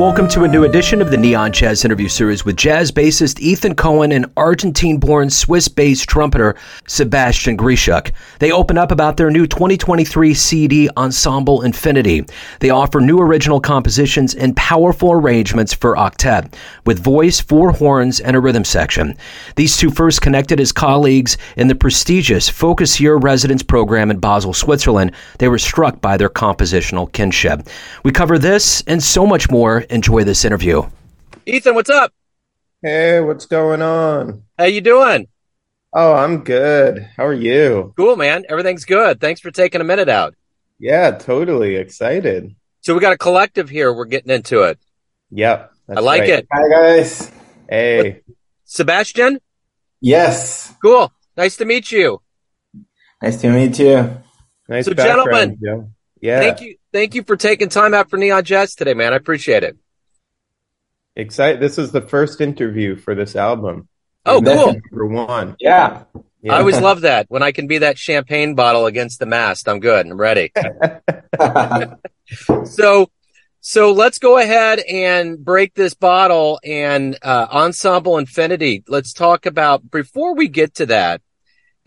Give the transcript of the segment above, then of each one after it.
Welcome to a new edition of the Neon Jazz interview series with jazz bassist Ethan Cohn and Argentine born Swiss based trumpeter Sebastian Greschuk. They open up about their new 2023 CD, Ensemble Infinity. They offer new original compositions and powerful arrangements for octet, with voice, four horns, and a rhythm section. These two first connected as colleagues in the prestigious Focusyear residence program in Basel, Switzerland. They were struck by their compositional kinship. We cover this and so much more enjoy this interview. Ethan, what's up? Hey, what's going on? How you doing? Oh, I'm good. How are you? Cool, man. Everything's good. Thanks for taking a minute out. Yeah, totally excited. So we got a collective here. We're getting into it. Yep. I like right. it. Hi guys. Hey. Sebastian? Yes. Cool. Nice to meet you. Nice to meet you. Nice So, gentlemen, Joe. Yeah. Thank you. Thank you for taking time out for Neon Jazz today, man. I appreciate it. Excited. This is the first interview for this album. Oh, That's- cool. Number one. Yeah. Yeah. I always love that. When I can be that champagne bottle against the mast, I'm good. I'm ready. So, so let's go ahead and break this bottle and uh, Ensemble Infinity. Let's talk about before we get to that.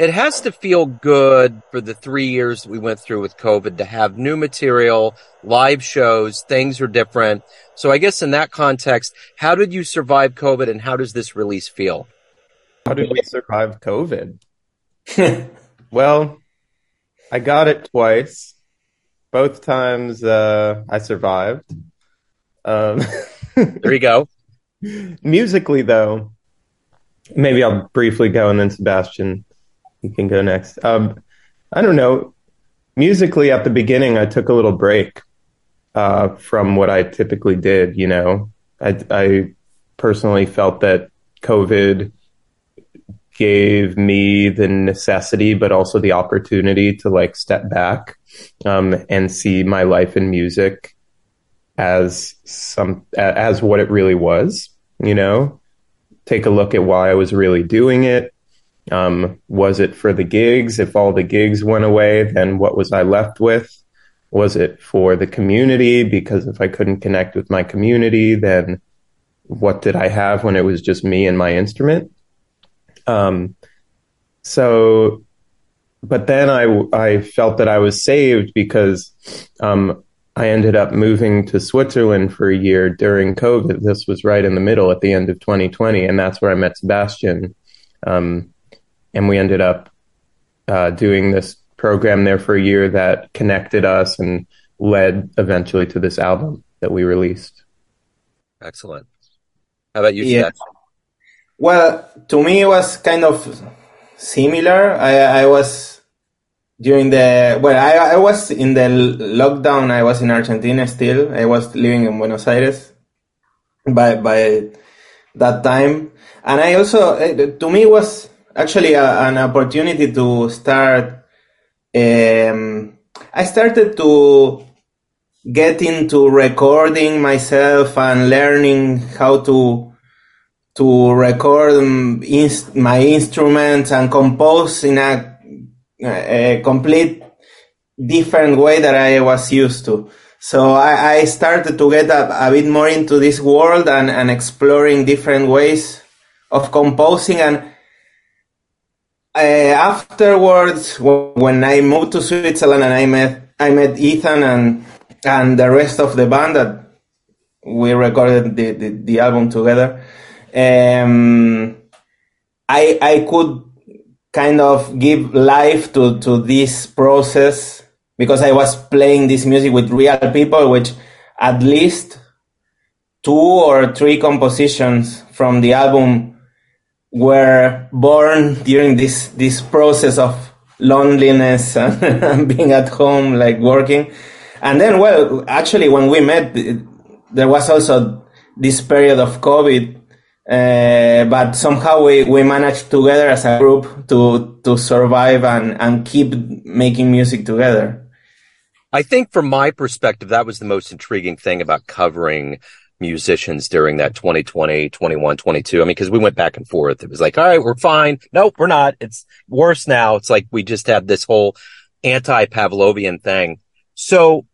It has to feel good for the three years we went through with COVID to have new material, live shows, things are different. So I guess in that context, how did you survive COVID and how does this release feel? How did we survive COVID? Well, I got it twice. Both times uh, I survived. Um, There you go. musically, though, maybe I'll briefly go and then Sebastian, you can go next. Um, I don't know. Musically, at the beginning, I took a little break uh, from what I typically did. You know, I, I personally felt that COVID gave me the necessity, but also the opportunity to like step back um, and see my life in music as some as what it really was. You know, take a look at why I was really doing it. Um, was it for the gigs? If all the gigs went away, then what was I left with? Was it for the community? Because if I couldn't connect with my community, then what did I have when it was just me and my instrument? Um, so, but then I, I felt that I was saved because, um, I ended up moving to Switzerland for a year during COVID. This was right in the middle at the end of 2020. And that's where I met Sebastian. Um, and we ended up, uh, doing this program there for a year that connected us and led eventually to this album that we released. Excellent. How about you, Yeah. Sebastian? Well, to me it was kind of similar. I, I was during the well, I, I was in the lockdown. I was in Argentina still. I was living in Buenos Aires by by that time, and I also eh, to me it was actually a, an opportunity to start. Um, I started to get into recording myself and learning how to to record um, ins- my instruments and compose in a, a complete different way that I was used to. So I, I started to get a, a bit more into this world and, and exploring different ways of composing. And uh, afterwards, when I moved to Switzerland and I met I met Ethan and and the rest of the band that we recorded the, the, the album together um, I I could kind of give life to to this process because I was playing this music with real people, which at least two or three compositions from the album were born during this this process of loneliness and, and being at home, like working. And then, well, actually, when we met, there was also this period of COVID uh, but somehow we, we managed together as a group to to survive and, and keep making music together. I think from my perspective, that was the most intriguing thing about covering musicians during that 2020, 21, 22. I mean, cause we went back and forth. It was like, all right, we're fine. Nope, we're not. It's worse now. It's like we just had this whole anti Pavlovian thing. So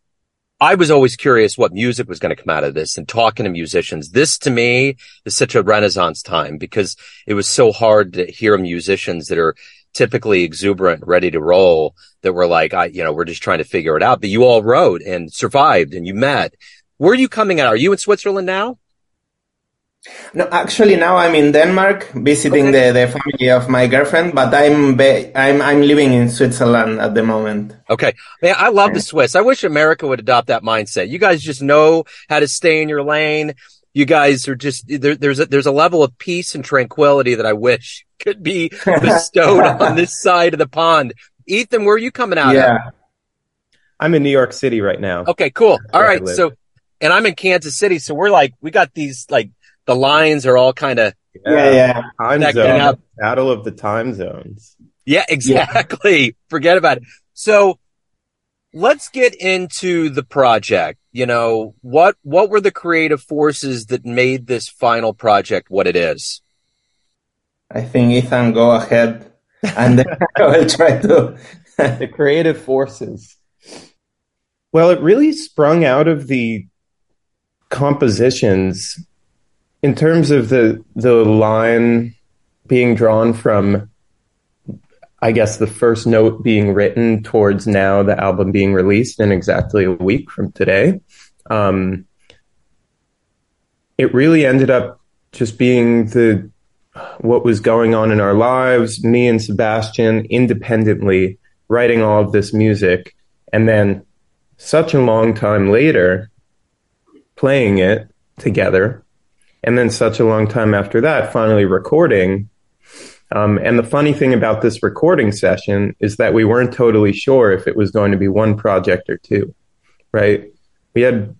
I was always curious what music was going to come out of this and talking to musicians. This to me is such a renaissance time because it was so hard to hear musicians that are typically exuberant, ready to roll that were like, I, you know, we're just trying to figure it out. But you all wrote and survived and you met. Where are you coming out? Are you in Switzerland now? No, actually, now I'm in Denmark visiting okay. the, the family of my girlfriend, but I'm ba- I'm I'm living in Switzerland at the moment. Okay, man, I love the Swiss. I wish America would adopt that mindset. You guys just know how to stay in your lane. You guys are just there, there's a, there's a level of peace and tranquility that I wish could be bestowed on this side of the pond. Ethan, where are you coming out? Yeah, of? I'm in New York City right now. Okay, cool. All right, so and I'm in Kansas City, so we're like we got these like the lines are all kind of yeah, yeah, time zone, up. battle of the time zones. Yeah, exactly. Yeah. Forget about it. So let's get into the project. You know, what what were the creative forces that made this final project what it is? I think Ethan, go ahead, and then I will try to. the creative forces. Well, it really sprung out of the compositions in terms of the the line being drawn from I guess the first note being written towards now the album being released in exactly a week from today. Um, it really ended up just being the what was going on in our lives, me and Sebastian independently writing all of this music, and then such a long time later playing it together and then such a long time after that, finally recording. Um, and the funny thing about this recording session is that we weren't totally sure if it was going to be one project or two, right? We had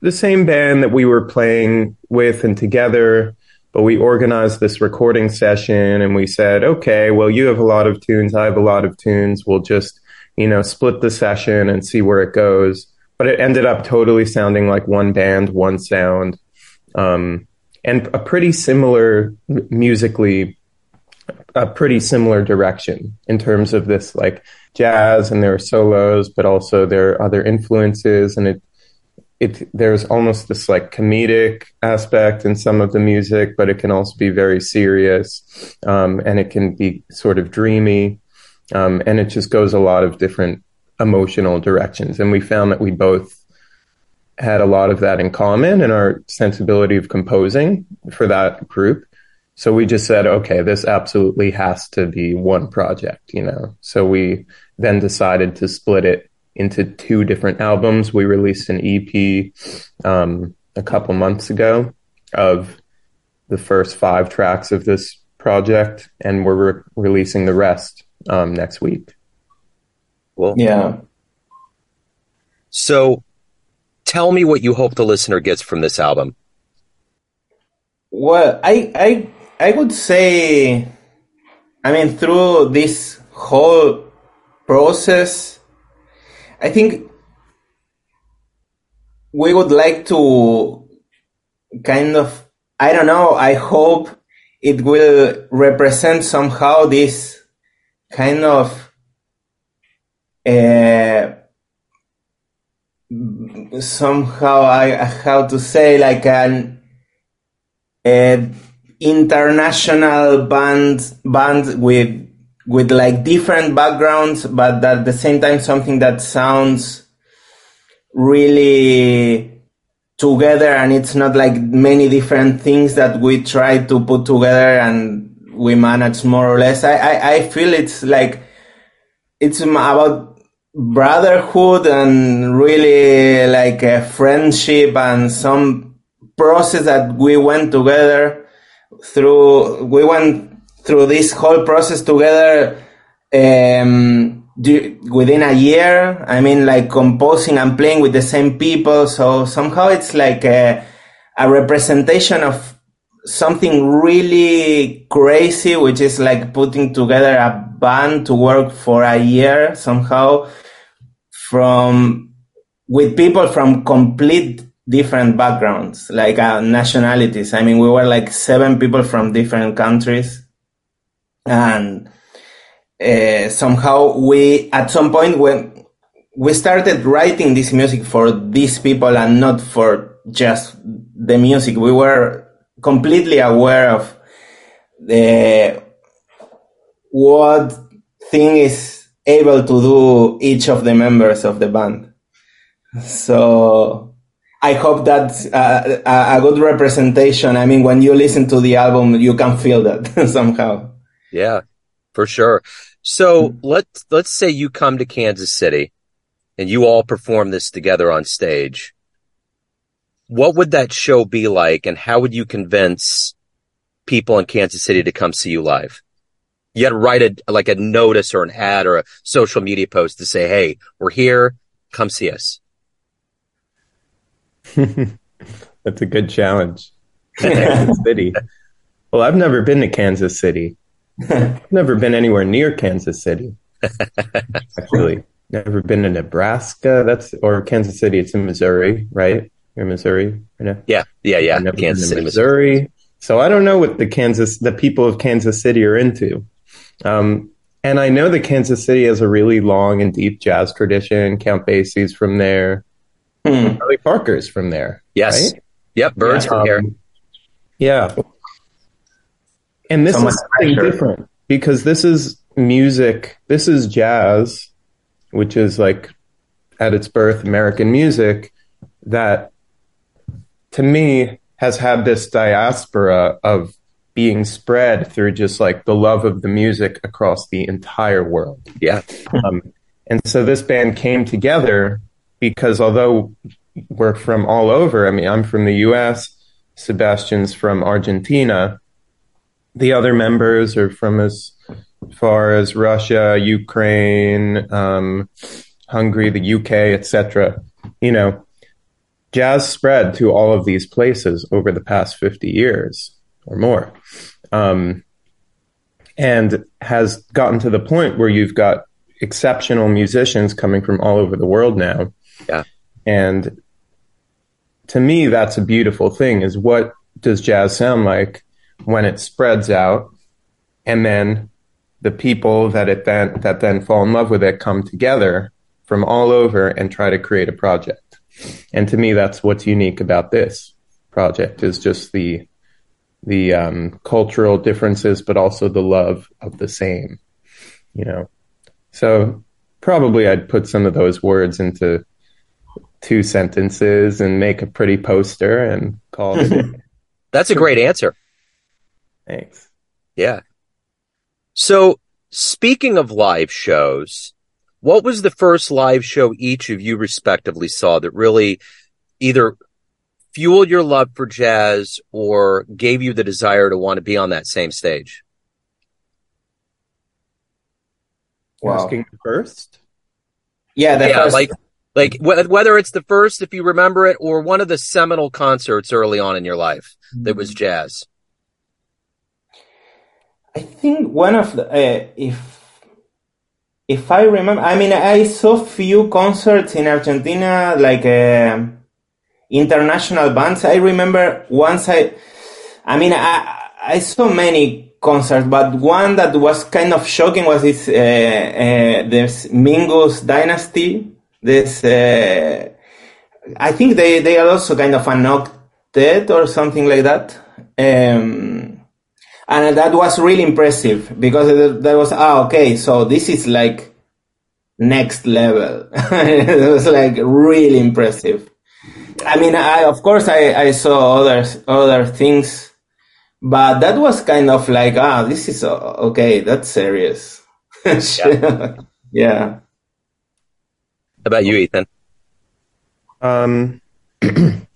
the same band that we were playing with and together, but we organized this recording session and we said, okay, well, you have a lot of tunes, I have a lot of tunes. We'll just, you know, split the session and see where it goes. But it ended up totally sounding like one band, one sound um, and a pretty similar musically, a pretty similar direction in terms of this like jazz and there are solos, but also there are other influences. And it it there's almost this like comedic aspect in some of the music, but it can also be very serious, um, and it can be sort of dreamy, um, and it just goes a lot of different emotional directions. And we found that we both had a lot of that in common and our sensibility of composing for that group. So we just said, okay, this absolutely has to be one project, you know. So we then decided to split it into two different albums. We released an EP um, a couple months ago of the first five tracks of this project, and we're re- releasing the rest um, next week. Well, yeah. So tell me what you hope the listener gets from this album. Well, I I I would say, I mean, through this whole process, I think we would like to kind of, I don't know, I hope it will represent somehow this kind of Uh, somehow I how to say like an uh, international band band with with like different backgrounds, but at the same time something that sounds really together and it's not like many different things that we try to put together and we manage more or less. I, I, I feel it's like it's about brotherhood and really like a friendship and some process that we went together through we went through this whole process together um, do, within a year. I mean like composing and playing with the same people. So somehow it's like a, a representation of something really crazy which is like putting together a band to work for a year somehow from with people from complete different backgrounds, like uh, nationalities. I mean, we were like seven people from different countries, and uh, somehow we, at some point, when we started writing this music for these people and not for just the music. We were completely aware of the what thing is able to do each of the members of the band. So I hope that's uh, a good representation. I mean, when you listen to the album, you can feel that somehow. Yeah, for sure. So let's let's say you come to Kansas City and you all perform this together on stage. What would that show be like and how would you convince people in Kansas City to come see you live? You got to write a, like a notice or an ad or a social media post to say, Hey, we're here. Come see us. That's a good challenge. Kansas City. Well, I've never been to Kansas City. I've never been anywhere near Kansas City. Actually, never been to Nebraska. That's or Kansas City. It's in Missouri, right? You're in Missouri right now. Yeah, yeah, yeah. Never Kansas City, Missouri. Missouri. So I don't know what the Kansas, the people of Kansas City are into. Um, and I know that Kansas City has a really long and deep jazz tradition. Count Basie's from there. Hmm. Charlie Parker's from there. Yes. Right? Yep. Birds yeah, from um, here. Yeah. And this so is something pressure. different because this is music. This is jazz, which is like at its birth American music that to me has had this diaspora of being spread through just like the love of the music across the entire world. Yeah. Um, and so this band came together because although we're from all over, I mean, I'm from the US, Sebastian's from Argentina, the other members are from as far as Russia, Ukraine, um, Hungary, the UK, etc. You know, jazz spread to all of these places over the past 50 years or more. Um, and has gotten to the point where you've got exceptional musicians coming from all over the world now. Yeah. And to me, that's a beautiful thing is what does jazz sound like when it spreads out and then the people that it then, that then fall in love with it come together from all over and try to create a project. And to me, that's what's unique about this project is just the the um, cultural differences, but also the love of the same. You know, so probably I'd put some of those words into two sentences and make a pretty poster and call it. That's a great answer. Thanks. Yeah. So speaking of live shows, what was the first live show each of you respectively saw that really either fueled your love for jazz or gave you the desire to want to be on that same stage? Wow. Asking first? Yeah, yeah, first. like like whether it's the first, if you remember it, or one of the seminal concerts early on in your life that was jazz. I think one of the uh, if if I remember, I mean, I saw few concerts in Argentina, like uh, international bands. I remember once I, I mean, I, I saw many concerts, but one that was kind of shocking was this, uh, uh, this Mingus Dynasty. This, uh, I think they, they are also kind of an octet or something like that. Um, and that was really impressive because that was ah okay so this is like next level. It was like really impressive. I mean i of course i i saw other other things but that was kind of like ah this is uh, okay that's serious. Yeah. yeah. How about you ethan? Um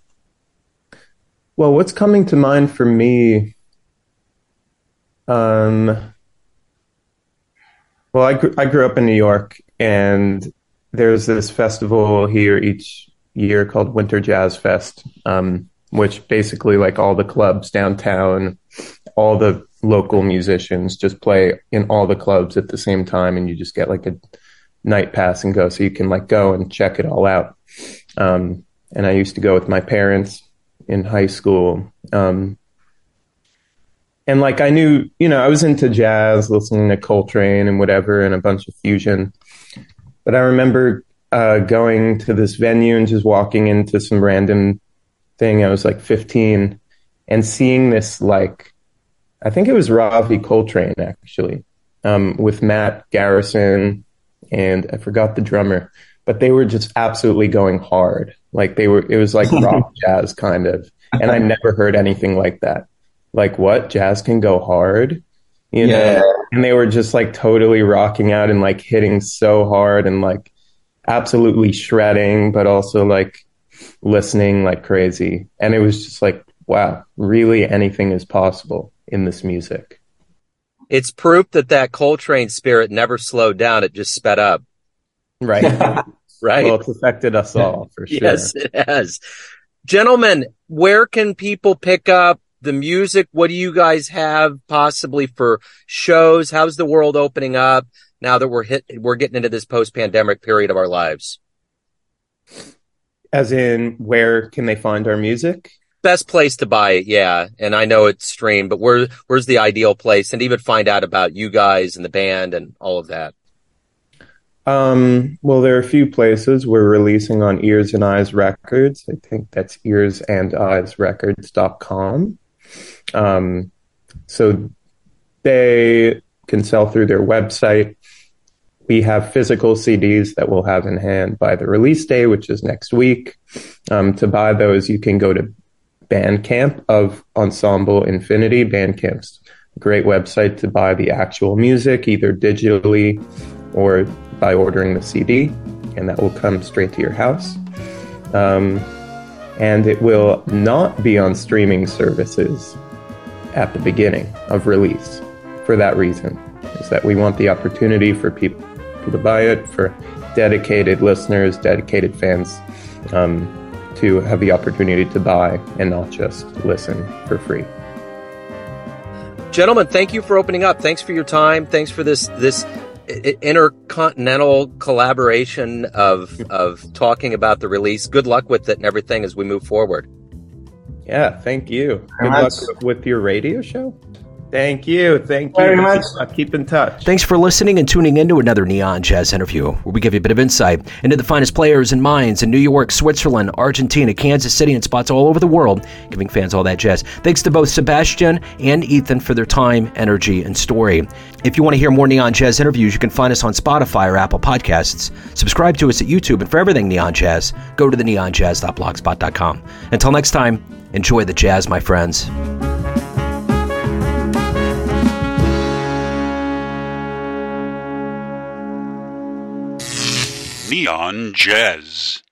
well what's coming to mind for me um, well, I grew, I grew up in New York, and there's this festival here each year called Winter Jazz Fest, um, which basically like all the clubs downtown, all the local musicians just play in all the clubs at the same time, and you just get like a night pass and go, so you can like go and check it all out. Um, and I used to go with my parents in high school. Um, and like I knew, you know, I was into jazz, listening to Coltrane and whatever, and a bunch of fusion. But I remember uh, going to this venue and just walking into some random thing. I was like 15 and seeing this like, I think it was Ravi Coltrane actually, um, with Matt Garrison and I forgot the drummer, but they were just absolutely going hard. Like they were, it was like rock jazz kind of. And I never heard anything like that. Like what? Jazz can go hard? You know? And they were just like totally rocking out and like hitting so hard and like absolutely shredding, but also like listening like crazy. And it was just like, wow, really anything is possible in this music. It's proof that that Coltrane spirit never slowed down. It just sped up. Right. right. Well, it's affected us all for sure. Yes, it has. Gentlemen, where can people pick up the music? What do you guys have possibly for shows? How's the world opening up now that we're hit, we're getting into this post pandemic period of our lives? As in, where can they find our music? best place to buy it, yeah. And I know it's streamed, but where where's the ideal place? And even find out about you guys and the band and all of that. Um, well, there are a few places we're releasing on Ears and Eyes Records. I think that's ears and eyes records.com. Um, so they can sell through their website. We have physical CDs that we'll have in hand by the release day, which is next week. Um, to buy those, you can go to Bandcamp of Ensemble Infinity. Bandcamp's great website to buy the actual music, either digitally or by ordering the CD, and that will come straight to your house. Um, and it will not be on streaming services at the beginning of release for that reason is that we want the opportunity for people to buy it for dedicated listeners dedicated fans um, to have the opportunity to buy and not just listen for free. Gentlemen, thank you for opening up. Thanks for your time. Thanks for this this intercontinental collaboration of of talking about the release. Good luck with it and everything as we move forward. Yeah, thank you. Good luck with your radio show. Thank you. Thank you very much. Keep in touch. Thanks for listening and tuning in to another Neon Jazz interview, where we give you a bit of insight into the finest players and minds in New York, Switzerland, Argentina, Kansas City, and spots all over the world, giving fans all that jazz. Thanks to both Sebastian and Ethan for their time, energy, and story. If you want to hear more Neon Jazz interviews, you can find us on Spotify or Apple Podcasts. Subscribe to us at YouTube, and for everything Neon Jazz, go to the neonjazz.blogspot.com. Until next time, enjoy the jazz, my friends. Neon Jazz.